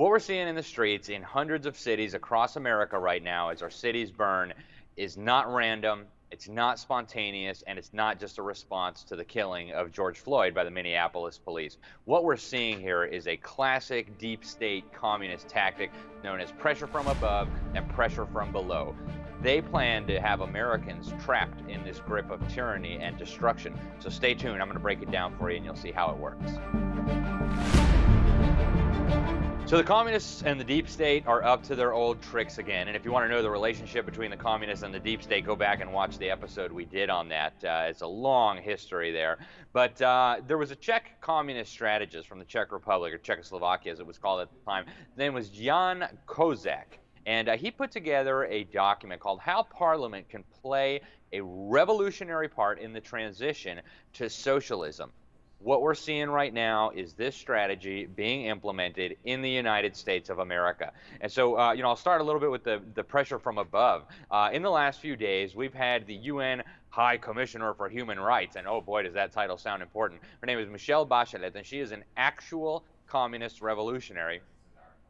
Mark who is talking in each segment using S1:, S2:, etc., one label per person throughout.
S1: What we're seeing in the streets in hundreds of cities across America right now as our cities burn is not random, it's not spontaneous, and it's not just a response to the killing of George Floyd by the Minneapolis police. What we're seeing here is a classic deep state communist tactic known as pressure from above and pressure from below. They plan to have Americans trapped in this grip of tyranny and destruction. So stay tuned. I'm going to break it down for you and you'll see how it works. So the communists and the deep state are up to their old tricks again. And if you want to know the relationship between the communists and the deep state, go back and watch the episode we did on that. Uh, it's a long history there. But uh, there was a Czech communist strategist from the Czech Republic, or Czechoslovakia as it was called at the time. His name was Jan Kozak. And uh, he put together a document called How Parliament Can Play a Revolutionary Part in the Transition to Socialism what we're seeing right now is this strategy being implemented in the United States of America. And so, uh, you know, I'll start a little bit with the, the pressure from above. Uh, in the last few days, we've had the UN High Commissioner for Human Rights, and oh boy, does that title sound important. Her name is Michelle Bachelet, and she is an actual communist revolutionary.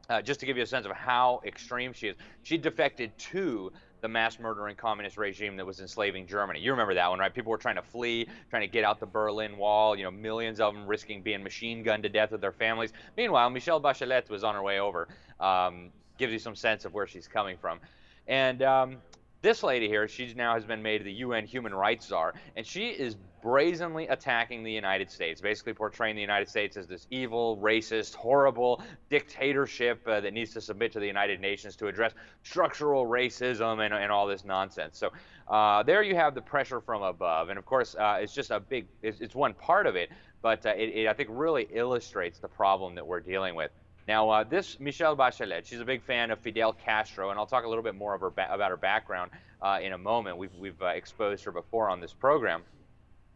S1: Uh, just to give you a sense of how extreme she is, she defected to the mass murdering communist regime that was enslaving Germany. You remember that one, right? People were trying to flee, trying to get out the Berlin Wall, you know, millions of them risking being machine gunned to death with their families. Meanwhile, Michelle Bachelet was on her way over. Um, gives you some sense of where she's coming from. And um, this lady here, she now has been made the UN Human Rights Czar, and she is brazenly attacking the United States, basically portraying the United States as this evil, racist, horrible dictatorship uh, that needs to submit to the United Nations to address structural racism and, and all this nonsense. So uh, there you have the pressure from above, and of course, uh, it's just a big, it's, it's, one part of it, but uh, it, it, I think, really illustrates the problem that we're dealing with. Now, uh, this Michelle Bachelet, she's a big fan of Fidel Castro, and I'll talk a little bit more her about her background uh, in a moment. We've, we've uh, exposed her before on this program.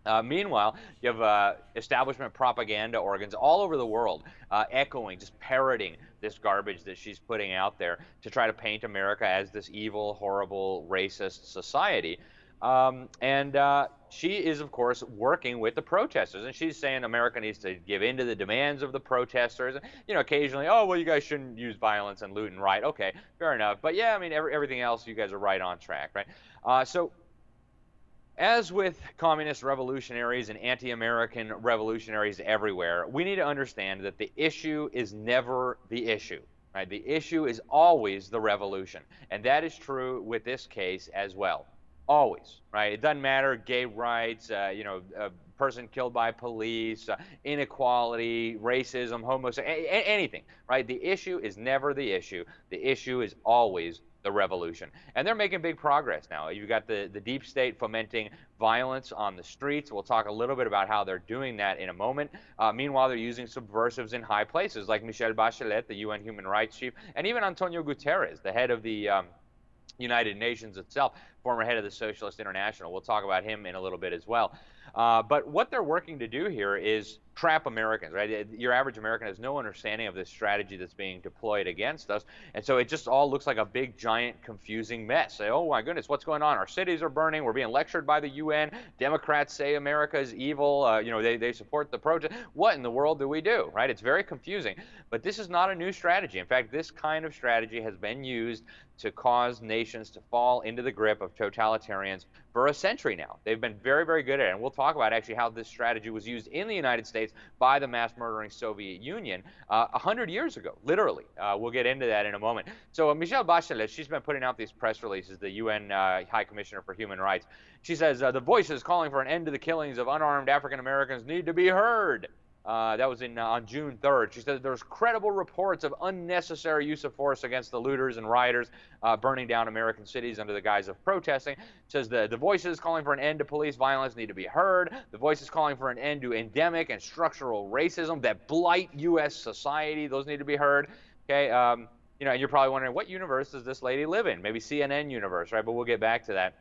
S1: Uh, meanwhile, you have uh, establishment propaganda organs all over the world uh, echoing, just parroting this garbage that she's putting out there to try to paint America as this evil, horrible, racist society. Um, and uh, she is, of course, working with the protesters, and she's saying America needs to give in to the demands of the protesters. You know, occasionally, oh, well, you guys shouldn't use violence and loot and riot. Okay, fair enough. But yeah, I mean, every, everything else, you guys are right on track, right? Uh, so, as with communist revolutionaries and anti American revolutionaries everywhere, we need to understand that the issue is never the issue. Right? The issue is always the revolution. And that is true with this case as well. Always, right? It doesn't matter gay rights, uh, you know, a person killed by police, uh, inequality, racism, homosexuality, anything, right? The issue is never the issue. The issue is always the revolution. And they're making big progress now. You've got the, the deep state fomenting violence on the streets. We'll talk a little bit about how they're doing that in a moment. Uh, meanwhile, they're using subversives in high places like Michelle Bachelet, the UN human rights chief, and even Antonio Guterres, the head of the um, United Nations itself, former head of the Socialist International. We'll talk about him in a little bit as well. Uh, but what they're working to do here is trap Americans, right? Your average American has no understanding of this strategy that's being deployed against us. And so it just all looks like a big, giant, confusing mess. Say, oh my goodness, what's going on? Our cities are burning. We're being lectured by the UN. Democrats say America is evil. Uh, you know, they, they support the protest. What in the world do we do, right? It's very confusing. But this is not a new strategy. In fact, this kind of strategy has been used to cause nations to fall into the grip of totalitarians for a century now. They've been very, very good at it. And we'll talk about actually how this strategy was used in the United States by the mass murdering Soviet Union uh, 100 years ago, literally. Uh, we'll get into that in a moment. So uh, Michelle Bachelet, she's been putting out these press releases, the UN uh, High Commissioner for Human Rights. She says uh, the voices calling for an end to the killings of unarmed African Americans need to be heard. Uh, that was in uh, on June 3rd. She said there's credible reports of unnecessary use of force against the looters and rioters uh, burning down American cities under the guise of protesting. Says the, the voices calling for an end to police violence need to be heard. The voices calling for an end to endemic and structural racism that blight U.S. society, those need to be heard. Okay, um, you know, and you're probably wondering what universe does this lady live in? Maybe CNN universe, right? But we'll get back to that.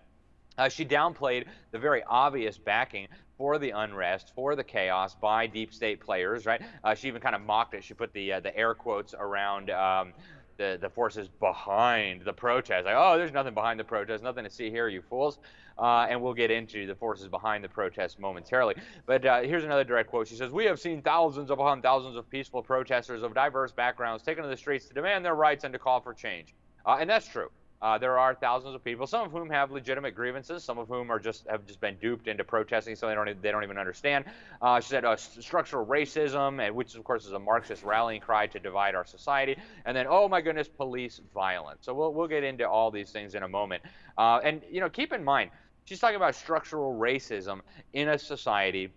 S1: Uh, she downplayed the very obvious backing for the unrest, for the chaos by deep state players, right? Uh, she even kind of mocked it. She put the uh, the air quotes around um, the, the forces behind the protest. Like, oh, there's nothing behind the protest, nothing to see here, you fools. Uh, and we'll get into the forces behind the protest momentarily. But uh, here's another direct quote. She says, We have seen thousands upon thousands of peaceful protesters of diverse backgrounds taken to the streets to demand their rights and to call for change. Uh, and that's true. Uh, there are thousands of people, some of whom have legitimate grievances, some of whom are just have just been duped into protesting, so they don't they don't even understand. Uh, she said uh, structural racism, which of course is a Marxist rallying cry to divide our society, and then oh my goodness, police violence. So we'll we'll get into all these things in a moment. Uh, and you know, keep in mind, she's talking about structural racism in a society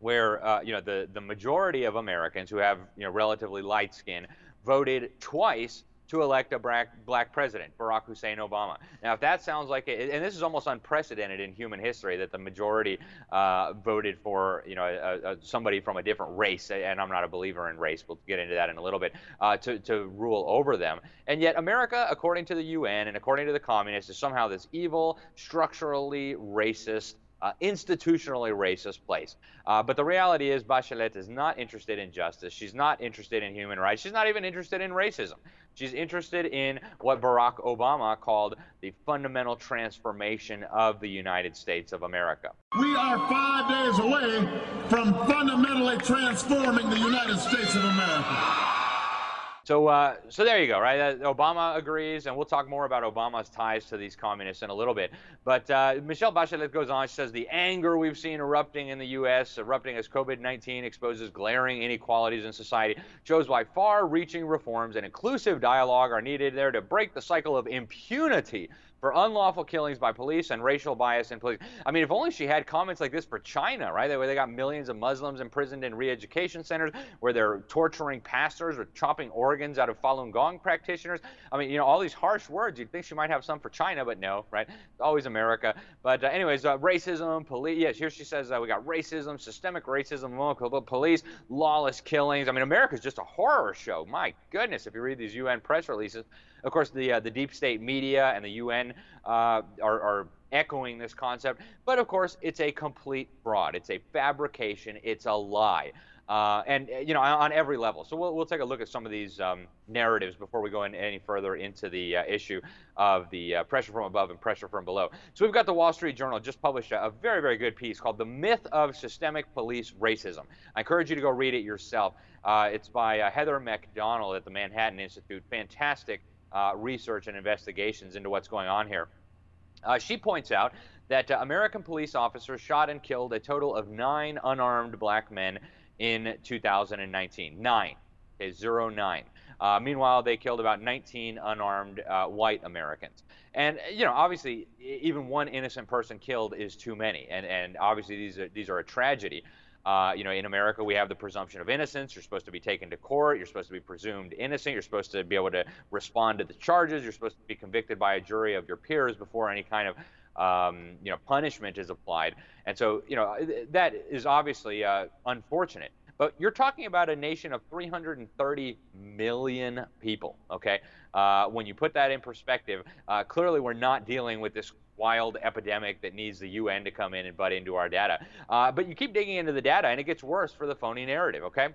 S1: where uh, you know the the majority of Americans who have you know relatively light skin voted twice to elect a black, president, Barack Hussein Obama. Now, if that sounds like it, and this is almost unprecedented in human history that the majority uh, voted for, you know, a, a, somebody from a different race, and I'm not a believer in race. We'll get into that in a little bit, uh, to, to rule over them. And yet, America, according to the UN and according to the communists, is somehow this evil, structurally racist uh, institutionally racist place. Uh, but the reality is, Bachelet is not interested in justice. She's not interested in human rights. She's not even interested in racism. She's interested in what Barack Obama called the fundamental transformation of the United States of America.
S2: We are five days away from fundamentally transforming the United States of America.
S1: So, uh, so there you go, right? Uh, Obama agrees, and we'll talk more about Obama's ties to these communists in a little bit. But uh, Michelle Bachelet goes on. She says the anger we've seen erupting in the U.S., erupting as COVID-19 exposes glaring inequalities in society, shows why far-reaching reforms and inclusive dialogue are needed there to break the cycle of impunity for unlawful killings by police and racial bias in police. I mean, if only she had comments like this for China, right? Where they got millions of Muslims imprisoned in re-education centers, where they're torturing pastors or chopping organs out of Falun Gong practitioners. I mean, you know, all these harsh words. You'd think she might have some for China, but no, right? Always America. But uh, anyways, uh, racism, police. Yes, here she says uh, we got racism, systemic racism, police, lawless killings. I mean, America's just a horror show. My goodness, if you read these UN press releases. Of course, the uh, the deep state media and the UN uh, are, are echoing this concept, but of course, it's a complete fraud. It's a fabrication. It's a lie. Uh, and you know on every level. So we'll, we'll take a look at some of these um, narratives before we go in any further into the uh, issue of the uh, pressure from above and pressure from below. So we've got the Wall Street Journal just published a, a, very very good piece called "The Myth of Systemic Police Racism." I encourage you to go read it yourself. Uh, it's by uh, Heather Mac Donald at the Manhattan Institute. Fantastic uh, research and investigations into what's going on here. Uh, she points out that uh, American police officers shot and killed a total of nine unarmed black men in 2019. Nine. Okay, zero nine. Uh, meanwhile, they killed about 19 unarmed uh, white Americans. And you know, obviously, even one innocent person killed is too many, and and obviously these are these are a tragedy. Uh, you know, in America, we have the presumption of innocence. You're supposed to be taken to court. You're supposed to be presumed innocent. You're supposed to be able to respond to the charges. You're supposed to be convicted by a jury of your peers before any kind of um, you know punishment is applied. And so, you know, that is obviously uh, unfortunate. But you're talking about a nation of 330 million people, okay? Uh, when you put that in perspective, uh, clearly we're not dealing with this wild epidemic that needs the UN to come in and butt into our data. Uh, but you keep digging into the data, and it gets worse for the phony narrative, okay?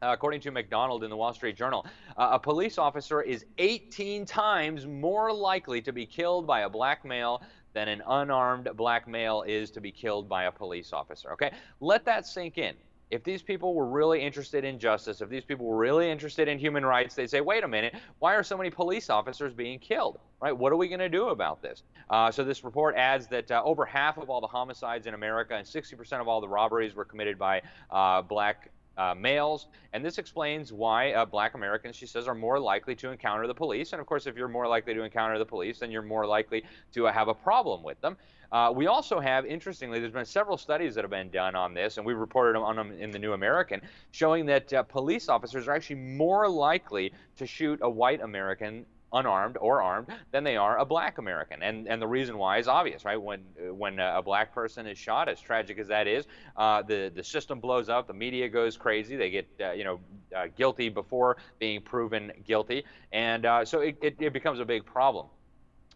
S1: Uh, according to Mac Donald in the Wall Street Journal, uh, a police officer is 18 times more likely to be killed by a black male than an unarmed black male is to be killed by a police officer. Okay? Let that sink in if these people were really interested in justice, if these people were really interested in human rights, they'd say, wait a minute, why are so many police officers being killed? Right? What are we going to do about this? Uh, so this report adds that uh, over half of all the homicides in America and 60% of all the robberies were committed by uh, black uh, males. And this explains why uh, black Americans, she says, are more likely to encounter the police. And of course, if you're more likely to encounter the police, then you're more likely to uh, have a problem with them. Uh, we also have, interestingly, there's been several studies that have been done on this, and we've reported on them in the New American, showing that uh, police officers are actually more likely to shoot a white American unarmed or armed than they are a black American. And and the reason why is obvious, right? When when a black person is shot, as tragic as that is, uh, the the system blows up, the media goes crazy, they get uh, you know uh, guilty before being proven guilty, and uh, so it, it, it becomes a big problem.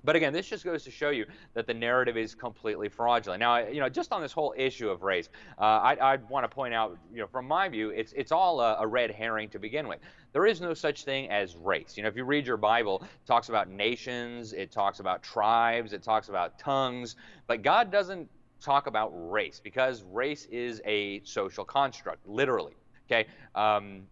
S1: But again, this just goes to show you that the narrative is completely fraudulent. Now, you know, just on this whole issue of race, uh, I, I want to point out, you know, from my view, it's it's all a, a, red herring to begin with. There is no such thing as race. You know, if you read your Bible, it talks about nations, it talks about tribes, it talks about tongues, but God doesn't talk about race because race is a social construct, literally. Okay. Um,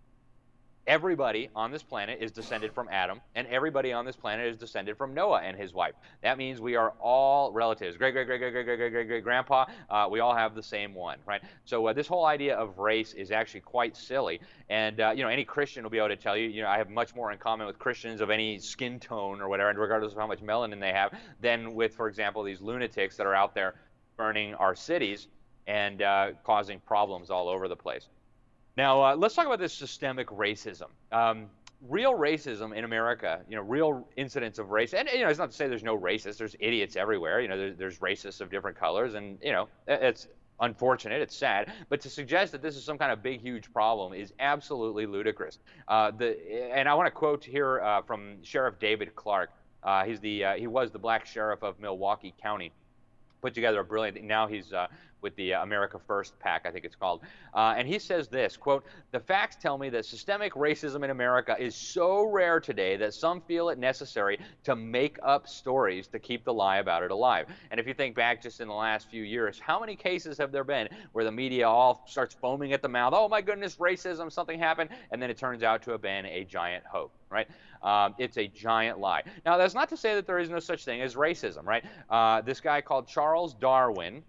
S1: everybody on this planet is descended from Adam, and everybody on this planet is descended from Noah and his wife. That means we are all relatives. Great, great, great, great, great, great, great, great, great grandpa. Uh, we all have the same one, right? So uh, this whole idea of race is actually quite silly. And uh, you know, any Christian will be able to tell you, you know, I have much more in common with Christians of any skin tone or whatever, regardless of how much melanin they have, than with, for example, these lunatics that are out there burning our cities and uh, causing problems all over the place. Now, uh, let's talk about this systemic racism. Um, real racism in America, you know, real incidents of race, and you know, it's not to say there's no racists. There's idiots everywhere. You know, there's, there's racists of different colors, and you know, it's unfortunate, it's sad, but to suggest that this is some kind of big, huge problem is absolutely ludicrous. Uh, the, and I want to quote here uh, from Sheriff David Clarke. Uh, he's the uh, he was the black sheriff of Milwaukee County. Put together a brilliant. Now he's uh, with the uh, America First PAC, I think it's called. Uh, and he says this, quote, the facts tell me that systemic racism in America is so rare today that some feel it necessary to make up stories to keep the lie about it alive. And if you think back just in the last few years, how many cases have there been where the media all starts foaming at the mouth, oh my goodness, racism, something happened, and then it turns out to have been a giant hoax, right? Um, it's a giant lie. Now, that's not to say that there is no such thing as racism, right? Uh, this guy called Charles Darwin,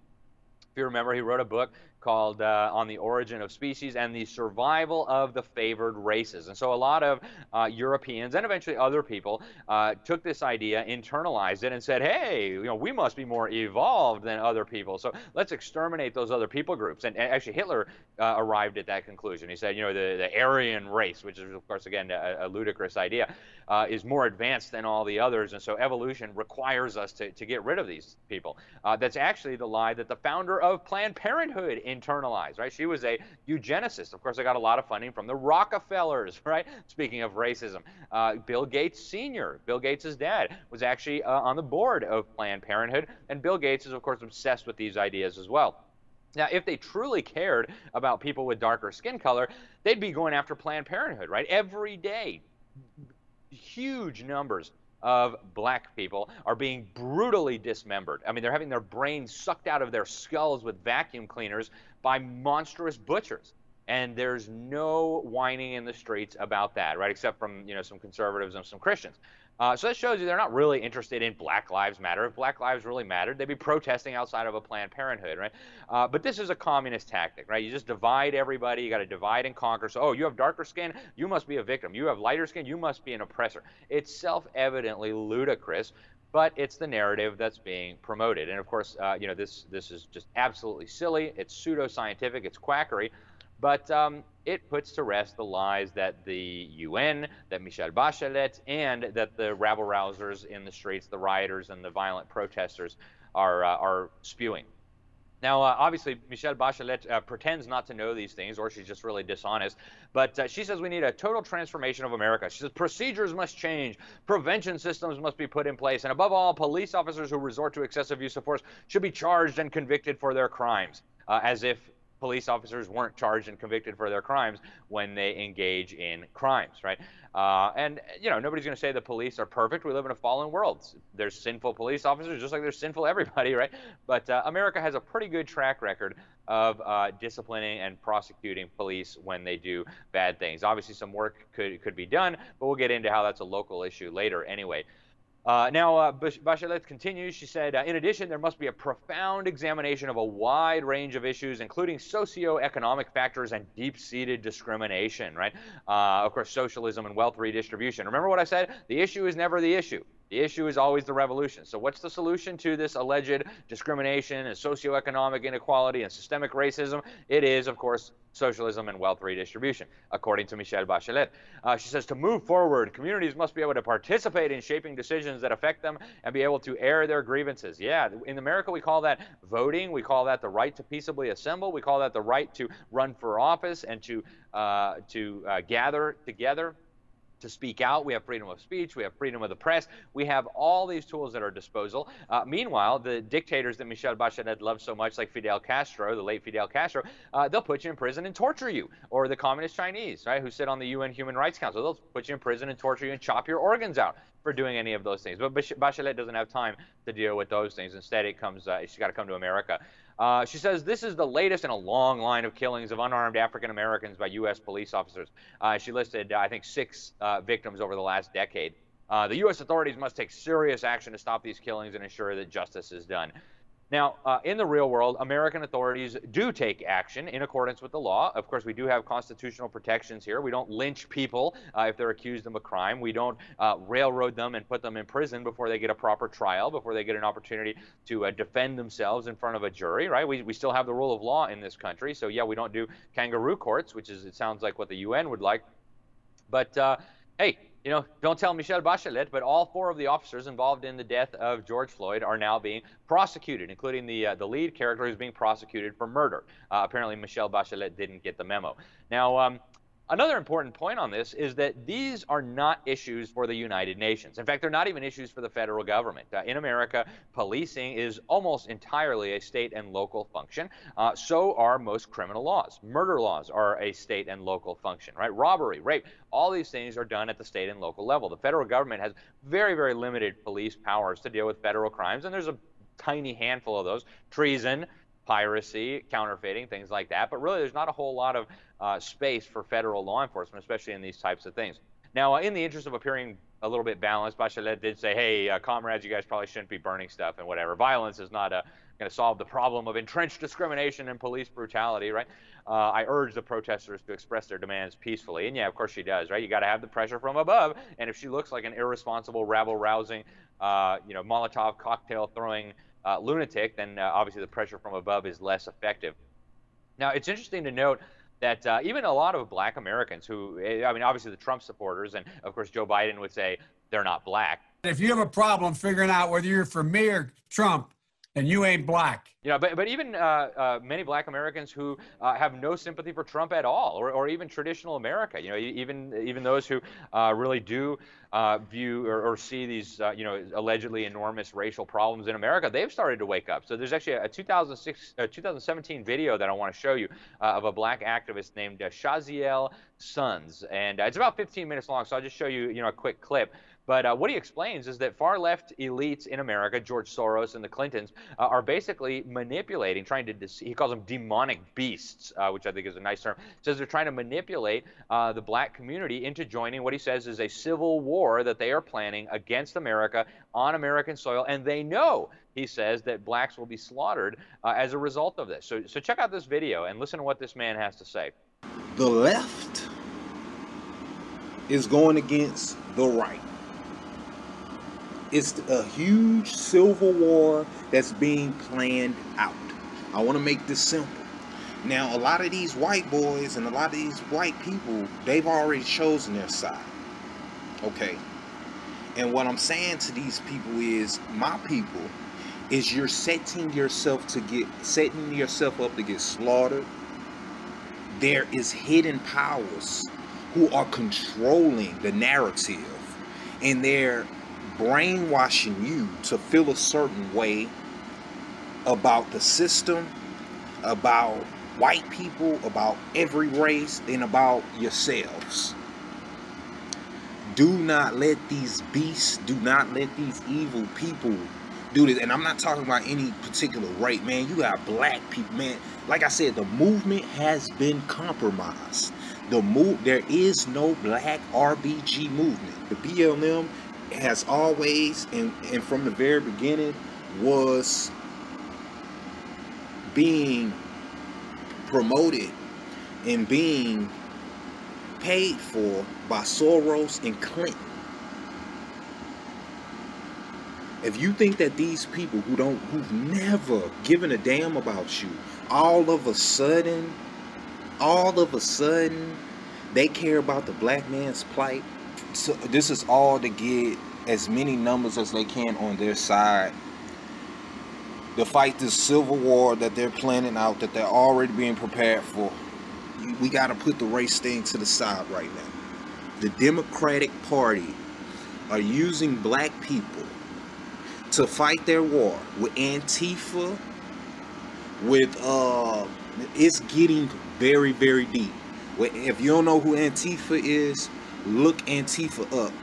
S1: if you remember, he wrote a book called uh, On the Origin of Species and the Survival of the Favored Races. And so a lot of uh, Europeans and eventually other people uh, took this idea, internalized it, and said, hey, you know, we must be more evolved than other people. So let's exterminate those other people groups. And, and actually, Hitler uh, arrived at that conclusion. He said, you know, the, the Aryan race, which is, of course, again, a, a ludicrous idea, uh, is more advanced than all the others. And so evolution requires us to, to get rid of these people. Uh, that's actually the lie that the founder of Planned Parenthood internalized, right? She was a eugenicist. Of course, I got a lot of funding from the Rockefellers, right? Speaking of racism, uh, Bill Gates Sr., Bill Gates' dad, was actually uh, on the board of Planned Parenthood, and Bill Gates is, of course, obsessed with these ideas as well. Now, if they truly cared about people with darker skin color, they'd be going after Planned Parenthood, right? Every day, huge numbers of black people are being brutally dismembered. I mean, they're having their brains sucked out of their skulls with vacuum cleaners by monstrous butchers. And there's no whining in the streets about that, right? Except from you know some conservatives and some Christians. Uh, so that shows you they're not really interested in Black Lives Matter. If Black Lives really mattered, they'd be protesting outside of a Planned Parenthood, right? Uh, but this is a communist tactic, right? You just divide everybody. You got to divide and conquer. So, oh, you have darker skin, you must be a victim. You have lighter skin, you must be an oppressor. It's self-evidently ludicrous but it's the narrative that's being promoted. And of course, uh, you know, this this is just absolutely silly. It's pseudoscientific. It's quackery. But um, it puts to rest the lies that the UN, that Michelle Bachelet, and that the rabble rousers in the streets, the rioters and the violent protesters are, uh, are spewing. Now, uh, obviously, Michelle Bachelet uh, pretends not to know these things, or she's just really dishonest. But uh, she says we need a total transformation of America. She says procedures must change, prevention systems must be put in place, and above all, police officers who resort to excessive use of force should be charged and convicted for their crimes. Uh, as if police officers weren't charged and convicted for their crimes when they engage in crimes, right? Uh, and you know, nobody's going to say the police are perfect. We live in a fallen world. There's sinful police officers, just like there's sinful everybody, right? But uh, America has a pretty good track record of uh, disciplining and prosecuting police when they do bad things. Obviously, some work could could be done, but we'll get into how that's a local issue later, anyway. Uh, now, uh, Bachelet continues. She said, uh, in addition, there must be a profound examination of a wide range of issues, including socio-economic factors and deep-seated discrimination, right? Uh, of course, socialism and wealth redistribution. Remember what I said? The issue is never the issue. The issue is always the revolution. So what's the solution to this alleged discrimination and socioeconomic inequality and systemic racism? It is, of course, socialism and wealth redistribution, according to Michelle Bachelet. Uh, she says to move forward, communities must be able to participate in shaping decisions that affect them and be able to air their grievances. Yeah, in America we call that voting. We call that the right to peaceably assemble. We call that the right to run for office and to uh, to uh, gather together to speak out. We have freedom of speech. We have freedom of the press. We have all these tools at our disposal. Uh, meanwhile, the dictators that Michelle Bachelet loved so much, like Fidel Castro, the late Fidel Castro, uh, they'll put you in prison and torture you. Or the communist Chinese, right, who sit on the UN Human Rights Council, they'll put you in prison and torture you and chop your organs out for doing any of those things. But Bachelet doesn't have time to deal with those things. Instead, it comes. Uh, she's got to come to America. Uh, she says this is the latest in a long line of killings of unarmed African Americans by U.S. police officers. Uh, she listed, I think, six uh, victims over the last decade. Uh, the U.S. authorities must take serious action to stop these killings and ensure that justice is done. Now, uh, in the real world, American authorities do take action in accordance with the law. Of course, we do have constitutional protections here. We don't lynch people uh, if they're accused of a crime. We don't uh, railroad them and put them in prison before they get a proper trial, before they get an opportunity to uh, defend themselves in front of a jury, right? We, we still have the rule of law in this country. So, yeah, we don't do kangaroo courts, which is, it sounds like what the UN would like. But, uh, hey, you know, don't tell Michelle Bachelet, but all four of the officers involved in the death of George Floyd are now being prosecuted, including the uh, the lead character who's being prosecuted for murder. Uh, apparently, Michelle Bachelet didn't get the memo. Now, um, Another important point on this is that these are not issues for the United Nations. In fact, they're not even issues for the federal government. Uh, in America, policing is almost entirely a state and local function. Uh, so are most criminal laws. Murder laws are a state and local function, right? Robbery, rape, all these things are done at the state and local level. The federal government has very, very limited police powers to deal with federal crimes, and there's a tiny handful of those treason, piracy, counterfeiting, things like that. But really, there's not a whole lot of uh, space for federal law enforcement, especially in these types of things. Now, uh, in the interest of appearing a little bit balanced, Bachelet did say, hey, uh, comrades, you guys probably shouldn't be burning stuff and whatever. Violence is not uh, going to solve the problem of entrenched discrimination and police brutality, right? Uh, I urge the protesters to express their demands peacefully. And yeah, of course she does, right? You got to have the pressure from above. And if she looks like an irresponsible, rabble-rousing, uh, you know, Molotov cocktail throwing uh, lunatic, then uh, obviously the pressure from above is less effective. Now, it's interesting to note that uh, even a lot of black Americans who, eh, I mean, obviously the Trump supporters, and of course Joe Biden would say they're not black.
S3: If you have a problem figuring out whether you're for me or Trump, and you ain't black.
S1: You know, but, but even uh, uh, many black Americans who uh, have no sympathy for Trump at all, or, or even traditional America, you know, even even those who uh, really do uh, view or, or, see these, uh, you know, allegedly enormous racial problems in America, they've started to wake up. So there's actually a 2006, 2017 video that I want to show you of a black activist named Shaziel Sons, and it's about 15 minutes long. So I'll just show you, you know, a quick clip. But uh, what he explains is that far left elites in America, George Soros and the Clintons, uh, are basically manipulating, trying to, he calls them demonic beasts, uh, which I think is a nice term. He says they're trying to manipulate uh, the black community into joining what he says is a civil war that they are planning against America on American soil. And they know, he says, that blacks will be slaughtered uh, as a result of this. So, so check out this video and listen to what this man has to say.
S4: The left is going against the right. It's a huge civil war that's being planned out. I want to make this simple. Now, a lot of these white boys and a lot of these white people, they've already chosen their side. Okay. And what I'm saying to these people is, my people, is you're setting yourself to get setting yourself up to get slaughtered. There is hidden powers who are controlling the narrative and they're brainwashing you to feel a certain way about the system, about white people, about every race, and about yourselves. Do not let these beasts, do not let these evil people do this. And I'm not talking about any particular race, man. You got black people, man. Like I said, the movement has been compromised. The move there is no black RBG movement. The BLM has always and, and from the very beginning was being promoted and being paid for by Soros and Clinton. If you think that these people who don't who've never given a damn about you, all of a sudden, all of a sudden, they care about the black man's plight, so this is all to get as many numbers as they can on their side. To fight this civil war that they're planning out that they're already being prepared for. We got to put the race thing to the side right now. The Democratic Party are using black people to fight their war with Antifa, with uh it's getting very, very deep. If you don't know who Antifa is, look Antifa up.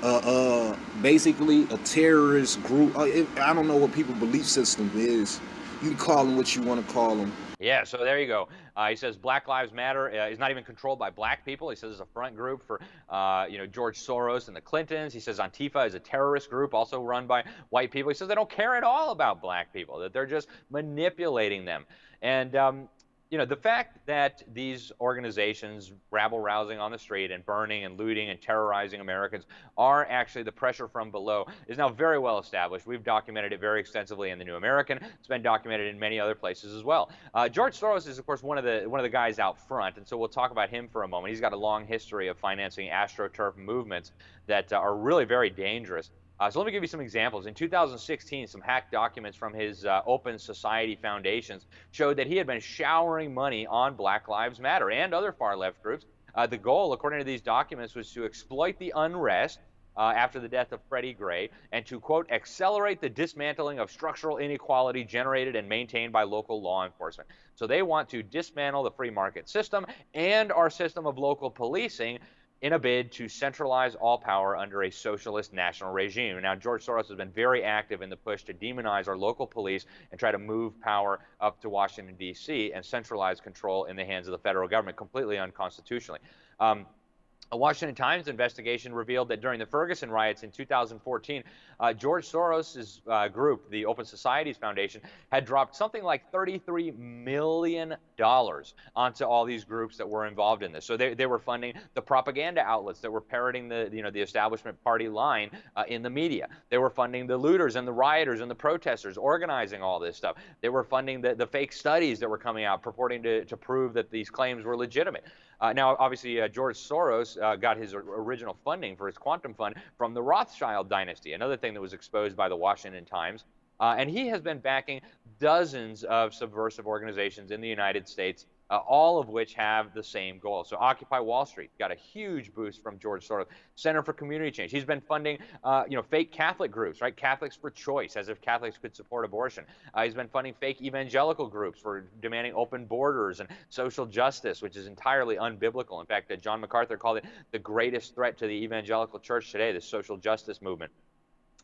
S4: Uh, uh, basically a terrorist group. Uh, I don't know what people belief system is. You can call them what you want to call them.
S1: Yeah, so there you go. Uh, he says Black Lives Matter uh, is not even controlled by black people. He says it's a front group for, uh, you know, George Soros and the Clintons. He says Antifa is a terrorist group also run by white people. He says they don't care at all about black people, that they're just manipulating them. And um, you know, the fact that these organizations rabble rousing on the street and burning and looting and terrorizing Americans are actually the pressure from below is now very well established. We've documented it very extensively in the New American. It's been documented in many other places as well. Uh, George Soros is, of course, one of the one of the guys out front, and so we'll talk about him for a moment. He's got a long history of financing astroturf movements that uh, are really very dangerous. Uh, so let me give you some examples. In 2016, some hacked documents from his uh, Open Society Foundations showed that he had been showering money on Black Lives Matter and other far left groups. Uh, the goal, according to these documents, was to exploit the unrest uh, after the death of Freddie Gray and to, quote, accelerate the dismantling of structural inequality generated and maintained by local law enforcement. So they want to dismantle the free market system and our system of local policing in a bid to centralize all power under a socialist national regime. Now, George Soros has been very active in the push to demonize our local police and try to move power up to Washington, D.C., and centralize control in the hands of the federal government completely unconstitutionally. Um, a Washington Times investigation revealed that during the Ferguson riots in 2014, uh, George Soros' uh, group, the Open Societies Foundation, had dropped something like $33 million onto all these groups that were involved in this. So they, they were funding the propaganda outlets that were parroting the, you know, the establishment party line uh, in the media. They were funding the looters and the rioters and the protesters organizing all this stuff. They were funding the, the fake studies that were coming out purporting to, to prove that these claims were legitimate. Uh, now, obviously, uh, George Soros uh, got his original funding for his quantum fund from the Rothschild dynasty, another thing that was exposed by the Washington Times. Uh, and he has been backing dozens of subversive organizations in the United States uh, all of which have the same goal. So Occupy Wall Street got a huge boost from George Soros. Center for Community Change. He's been funding, uh, you know, fake Catholic groups, right? Catholics for Choice, as if Catholics could support abortion. Uh, he's been funding fake evangelical groups for demanding open borders and social justice, which is entirely unbiblical. In fact, uh, John MacArthur called it the greatest threat to the evangelical church today, the social justice movement.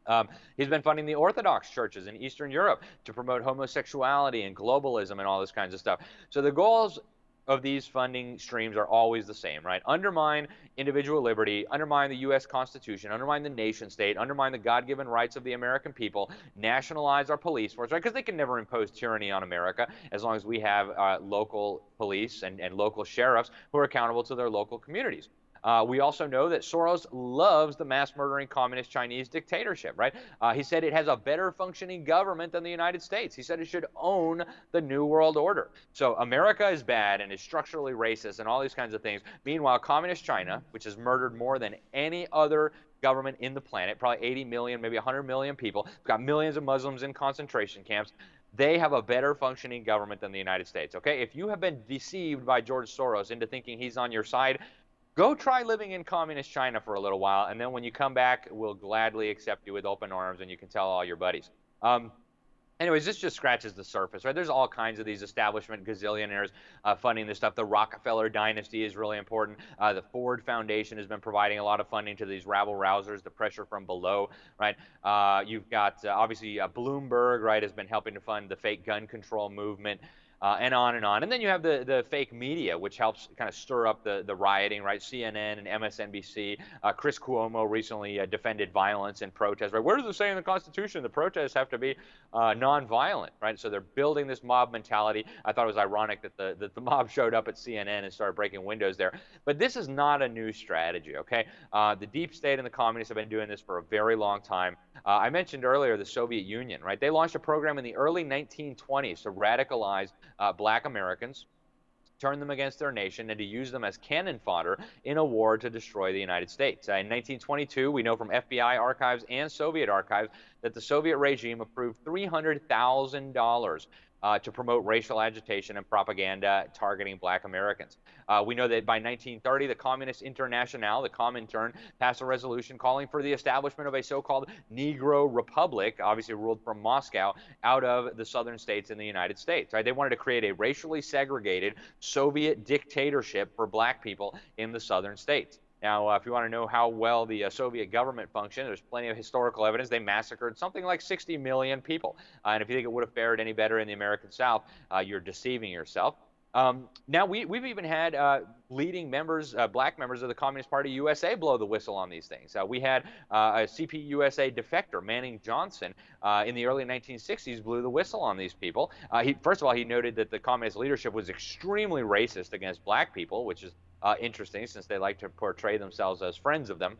S1: Um, he's been funding the Orthodox churches in Eastern Europe to promote homosexuality and globalism and all this kinds of stuff. So the goals of these funding streams are always the same, right? Undermine individual liberty, undermine the U.S. Constitution, undermine the nation state, undermine the God given rights of the American people, nationalize our police force, right? Because they can never impose tyranny on America as long as we have uh, local police and, and local sheriffs who are accountable to their local communities. Uh, we also know that Soros loves the mass murdering communist Chinese dictatorship, right? Uh, he said it has a better functioning government than the United States. He said it should own the New World Order. So America is bad and is structurally racist and all these kinds of things. Meanwhile, communist China, which has murdered more than any other government in the planet, probably 80 million, maybe 100 million people, got millions of Muslims in concentration camps they have a better functioning government than the United States. Okay, if you have been deceived by George Soros into thinking he's on your side, Go try living in communist China for a little while, and then when you come back, we'll gladly accept you with open arms, and you can tell all your buddies. Um, anyways, this just scratches the surface, right? There's all kinds of these establishment gazillionaires uh, funding this stuff. The Rockefeller dynasty is really important. Uh, the Ford Foundation has been providing a lot of funding to these rabble rousers, the pressure from below, right? Uh, you've got uh, obviously uh, Bloomberg, right, has been helping to fund the fake gun control movement uh, and on and on. And then you have the, the fake media, which helps kind of stir up the, the rioting, right? CNN and MSNBC. Uh, Chris Cuomo recently uh, defended violence and protest, right? Where does it say in the Constitution the protests have to be uh, nonviolent, right? So they're building this mob mentality. I thought it was ironic that the, that the mob showed up at CNN and started breaking windows there. But this is not a new strategy, okay? Uh, the deep state and the communists have been doing this for a very long time. Uh, I mentioned earlier the Soviet Union, right? They launched a program in the early 1920s to radicalize uh, black Americans, turn them against their nation, and to use them as cannon fodder in a war to destroy the United States. Uh, in 1922, we know from FBI archives and Soviet archives that the Soviet regime approved $300,000 uh, to promote racial agitation and propaganda targeting black Americans. Uh, we know that by 1930, the Communist Internationale, the Comintern, passed a resolution calling for the establishment of a so-called Negro Republic, obviously ruled from Moscow, out of the southern states in the United States. Right? They wanted to create a racially segregated Soviet dictatorship for black people in the southern states. Now, uh, if you want to know how well the uh, Soviet government functioned, there's plenty of historical evidence. They massacred something like 60 million people. Uh, and if you think it would have fared any better in the American South, uh, you're deceiving yourself. Um, now, we, have even had uh, leading members, uh, black members of the Communist Party USA blow the whistle on these things. Uh, we had uh, a CPUSA defector, Manning Johnson, uh, in the early 1960s blew the whistle on these people. He, first of all, he noted that the communist leadership was extremely racist against black people, which is interesting since they like to portray themselves as friends of them.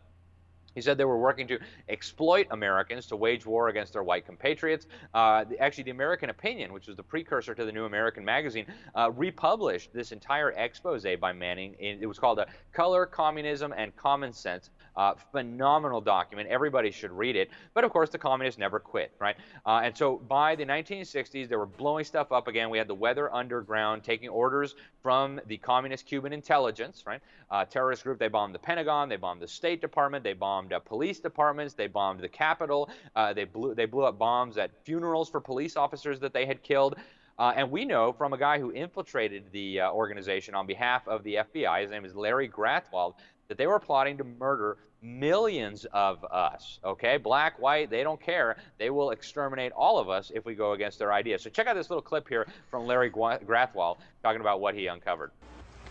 S1: He said they were working to exploit Americans to wage war against their white compatriots. Uh, the, actually, the American Opinion, which was the precursor to the New American Magazine, uh, republished this entire expose by Manning. it was called a Color, Communism, and Common Sense uh, phenomenal document. Everybody should read it. But of course, the communists never quit, right? Uh, and so by the 1960s, they were blowing stuff up again. We had the Weather Underground taking orders from the communist Cuban intelligence, right? Uh, terrorist group. They bombed the Pentagon. They bombed the State Department. They bombed uh, police departments. They bombed the Capitol. Uh, they blew they blew up bombs at funerals for police officers that they had killed. Uh, and we know from a guy who infiltrated the uh, organization on behalf of the FBI, his name is Larry Grathwohl, that they were plotting to murder millions of us. Okay, black, white, they don't care. They will exterminate all of us if we go against their ideas. So check out this little clip here from Larry Grathwohl talking about what he uncovered.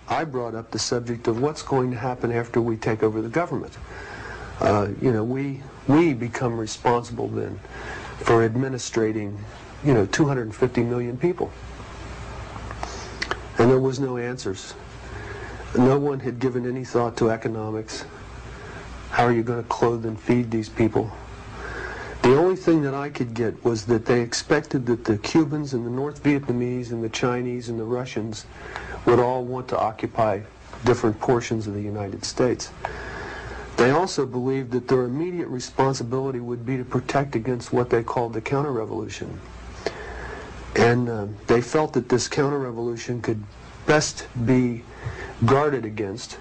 S5: I brought up the subject of what's going to happen after we take over the government. Uh, you know, we we become responsible then for administrating, you know, 250 million people. And there was no answers. No one had given any thought to economics. How are you going to clothe and feed these people? The only thing that I could get was that they expected that the Cubans and the North Vietnamese and the Chinese and the Russians would all want to occupy different portions of the United States. They also believed that their immediate responsibility would be to protect against what they called the counter-revolution. And uh, they felt that this counter-revolution could best be guarded against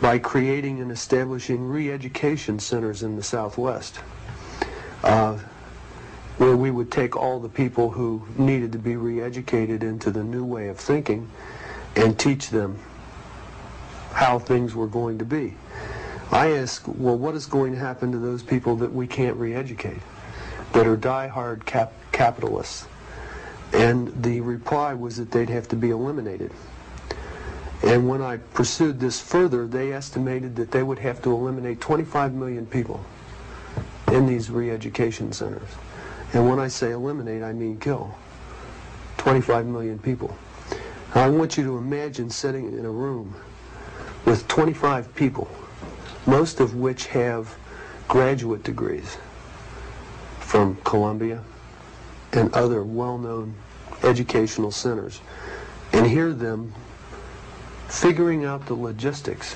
S5: by creating and establishing re-education centers in the Southwest, uh, where we would take all the people who needed to be re-educated into the new way of thinking and teach them how things were going to be. I ask, well, what is going to happen to those people that we can't re-educate, that are die-hard cap capitalists? And the reply was that they'd have to be eliminated. And when I pursued this further, they estimated that they would have to eliminate 25 million people in these re-education centers. And when I say eliminate, I mean kill. 25 million people. I want you to imagine sitting in a room with 25 people, most of which have graduate degrees from Columbia and other well-known educational centers, and hear them figuring out the logistics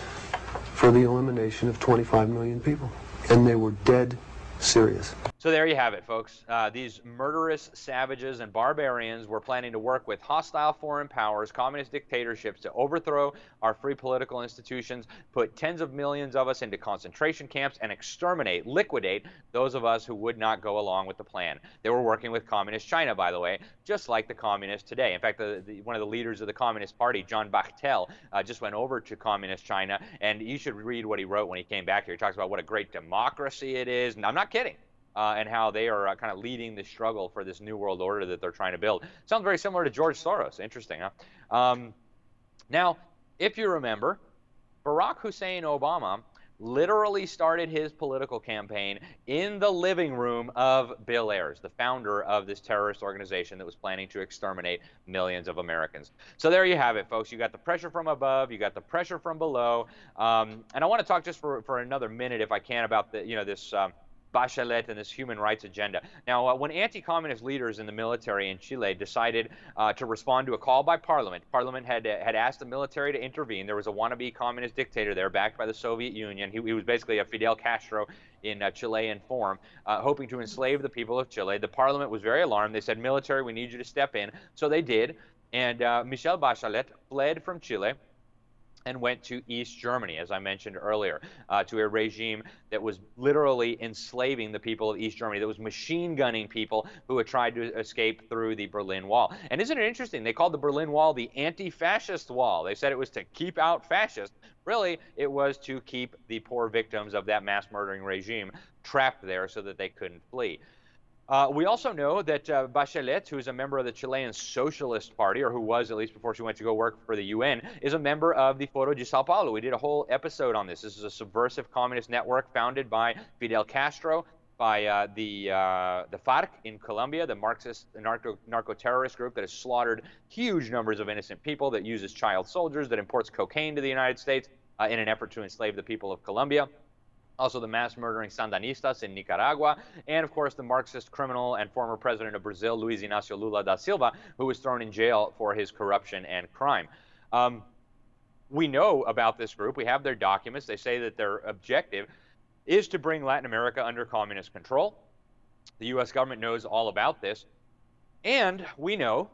S5: for the elimination of 25 million people. And they were dead serious.
S1: So there you have it, folks. Uh, these murderous savages and barbarians were planning to work with hostile foreign powers, communist dictatorships to overthrow our free political institutions, put tens of millions of us into concentration camps, and exterminate, liquidate those of us who would not go along with the plan. They were working with communist China, by the way, just like the communists today. In fact, the, the, one of the leaders of the Communist Party, John Bachtell, uh, just went over to communist China, and you should read what he wrote when he came back here. He talks about what a great democracy it is. And I'm not kidding uh, and how they are uh, kind of leading the struggle for this new world order that they're trying to build. Sounds very similar to George Soros. Interesting, huh? Um, now, if you remember, Barack Hussein Obama literally started his political campaign in the living room of Bill Ayers, the founder of this terrorist organization that was planning to exterminate millions of Americans. So there you have it, folks. You got the pressure from above, you got the pressure from below, um, and I want to talk just for, for another minute, if I can, about the you know this. Um, Bachelet and this human rights agenda. Now, uh, when anti-communist leaders in the military in Chile decided uh, to respond to a call by Parliament, Parliament had uh, had asked the military to intervene. There was a wannabe communist dictator there, backed by the Soviet Union. He, he was basically a Fidel Castro in uh, Chilean form, uh, hoping to enslave the people of Chile. The Parliament was very alarmed. They said, "Military, we need you to step in." So they did, and uh, Michelle Bachelet fled from Chile and went to East Germany, as I mentioned earlier, uh, to a regime that was literally enslaving the people of East Germany, that was machine gunning people who had tried to escape through the Berlin Wall. And isn't it interesting? They called the Berlin Wall the anti fascist wall. They said it was to keep out fascists. Really, it was to keep the poor victims of that mass murdering regime trapped there so that they couldn't flee. Uh, we also know that uh, Bachelet, who is a member of the Chilean Socialist Party, or who was at least before she went to go work for the UN, is a member of the Foro de Sao Paulo. We did a whole episode on this. This is a subversive communist network founded by Fidel Castro, by uh, the uh, the FARC in Colombia, the Marxist narco, narco terrorist group that has slaughtered huge numbers of innocent people, that uses child soldiers, that imports cocaine to the United States uh, in an effort to enslave the people of Colombia also the mass murdering Sandinistas in Nicaragua, and of course the Marxist criminal and former president of Brazil, Luiz Inácio Lula da Silva, who was thrown in jail for his corruption and crime. Um, we know about this group. We have their documents. They say that their objective is to bring Latin America under communist control. The U.S. government knows all about this. And we know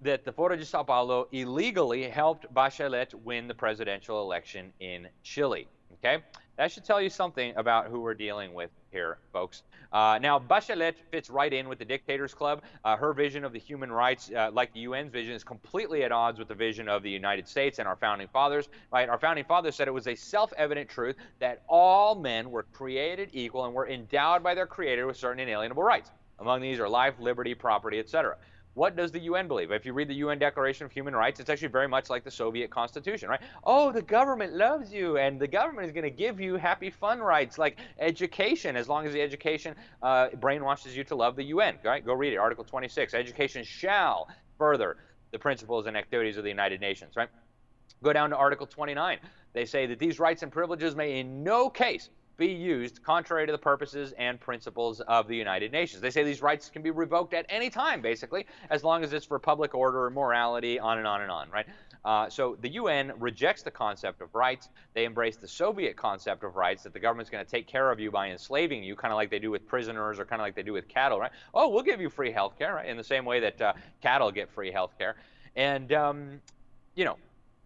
S1: that the Foro de Sao Paulo illegally helped Bachelet win the presidential election in Chile. Okay? That should tell you something about who we're dealing with here, folks. Uh, now, Bachelet fits right in with the Dictators Club. Uh, her vision of the human rights, uh, like the UN's vision, is completely at odds with the vision of the United States and our founding fathers. Right? Our founding fathers said it was a self-evident truth that all men were created equal and were endowed by their Creator with certain inalienable rights. Among these are life, liberty, property, etc. What does the UN believe? If you read the UN Declaration of Human Rights, it's actually very much like the Soviet Constitution, right? Oh, the government loves you, and the government is going to give you happy fun rights like education, as long as the education uh, brainwashes you to love the UN. Right? Go read it. Article 26. Education shall further the principles and activities of the United Nations. Right? Go down to Article 29. They say that these rights and privileges may in no case be used contrary to the purposes and principles of the United Nations. They say these rights can be revoked at any time, basically, as long as it's for public order, and morality, on and on and on, right? Uh, so the UN rejects the concept of rights. They embrace the Soviet concept of rights that the government's going to take care of you by enslaving you, kind of like they do with prisoners or kind of like they do with cattle, right? Oh, we'll give you free health care, right? In the same way that uh, cattle get free health care. And, um, you know,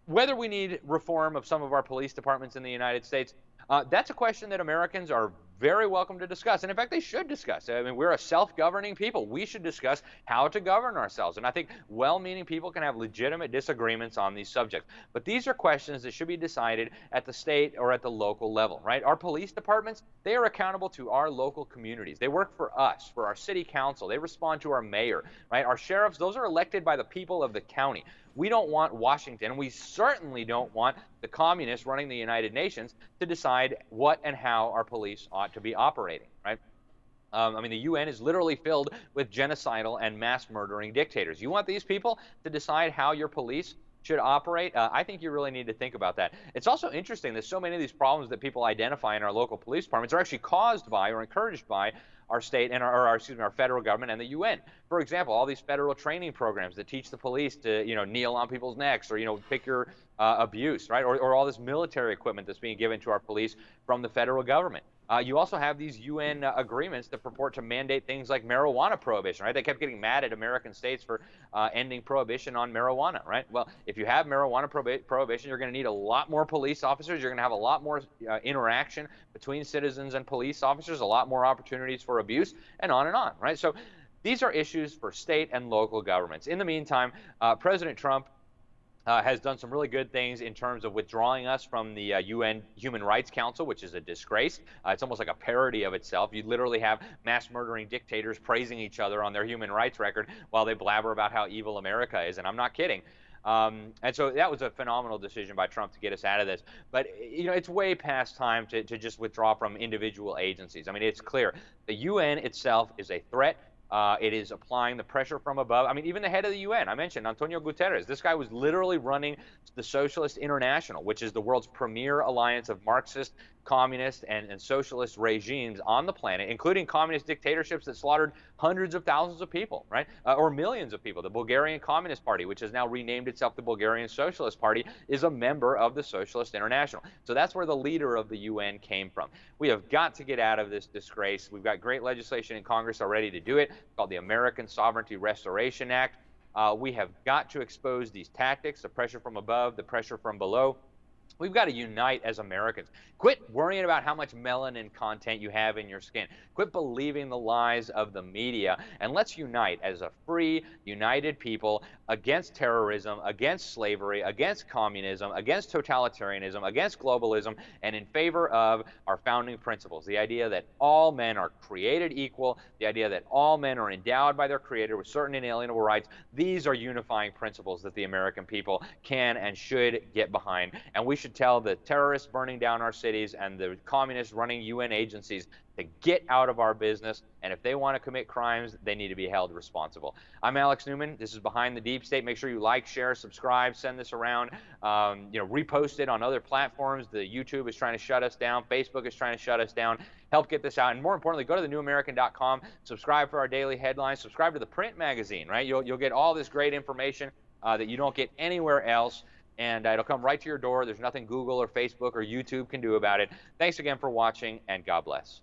S1: whether we need reform of some of our police departments in the United States, uh, that's a question that Americans are very welcome to discuss. And in fact, they should discuss. I mean, we're a self governing people. We should discuss how to govern ourselves. And I think well meaning people can have legitimate disagreements on these subjects. But these are questions that should be decided at the state or at the local level, right? Our police departments, they are accountable to our local communities. They work for us, for our city council. They respond to our mayor, right? Our sheriffs, those are elected by the people of the county. We don't want Washington, and we certainly don't want the communists running the United Nations to decide what and how our police ought to be operating, right? Um, I mean, the UN is literally filled with genocidal and mass murdering dictators. You want these people to decide how your police should operate? Uh, I think you really need to think about that. It's also interesting that so many of these problems that people identify in our local police departments are actually caused by or encouraged by our state and our, our, excuse me, our federal government and the UN. For example, all these federal training programs that teach the police to, you know, kneel on people's necks or, you know, pick your uh, abuse, right? Or, or all this military equipment that's being given to our police from the federal government. Uh, you also have these UN uh, agreements that purport to mandate things like marijuana prohibition, right? They kept getting mad at American states for uh, ending prohibition on marijuana, right? Well, if you have marijuana prohibi prohibition, you're going to need a lot more police officers. You're going to have a lot more uh, interaction between citizens and police officers, a lot more opportunities for abuse, and on and on, right? So these are issues for state and local governments. In the meantime, uh, President Trump uh, has done some really good things in terms of withdrawing us from the uh, UN Human Rights Council, which is a disgrace. Uh, it's almost like a parody of itself. You literally have mass murdering dictators praising each other on their human rights record while they blabber about how evil America is, and I'm not kidding. Um, and so that was a phenomenal decision by Trump to get us out of this. But you know, it's way past time to, to just withdraw from individual agencies. I mean, it's clear the UN itself is a threat uh, it is applying the pressure from above. I mean, even the head of the UN, I mentioned Antonio Guterres. This guy was literally running the Socialist International, which is the world's premier alliance of Marxist communist and, and socialist regimes on the planet, including communist dictatorships that slaughtered hundreds of thousands of people, right? Uh, or millions of people. The Bulgarian Communist Party, which has now renamed itself the Bulgarian Socialist Party, is a member of the Socialist International. So that's where the leader of the UN came from. We have got to get out of this disgrace. We've got great legislation in Congress already to do it, called the American Sovereignty Restoration Act. Uh, we have got to expose these tactics, the pressure from above, the pressure from below. We've got to unite as Americans. Quit worrying about how much melanin content you have in your skin. Quit believing the lies of the media. And let's unite as a free, united people against terrorism, against slavery, against communism, against totalitarianism, against globalism, and in favor of our founding principles. The idea that all men are created equal, the idea that all men are endowed by their Creator with certain inalienable rights. These are unifying principles that the American people can and should get behind. And we should tell the terrorists burning down our cities and the communists running UN agencies to get out of our business. And if they want to commit crimes, they need to be held responsible. I'm Alex Newman. This is Behind the Deep State. Make sure you like, share, subscribe, send this around. Um, you know, repost it on other platforms. The YouTube is trying to shut us down. Facebook is trying to shut us down. Help get this out. And more importantly, go to thenewamerican.com. Subscribe for our daily headlines. Subscribe to the print magazine. Right, you'll you'll get all this great information uh, that you don't get anywhere else and uh, it'll come right to your door. There's nothing Google or Facebook or YouTube can do about it. Thanks again for watching, and God bless.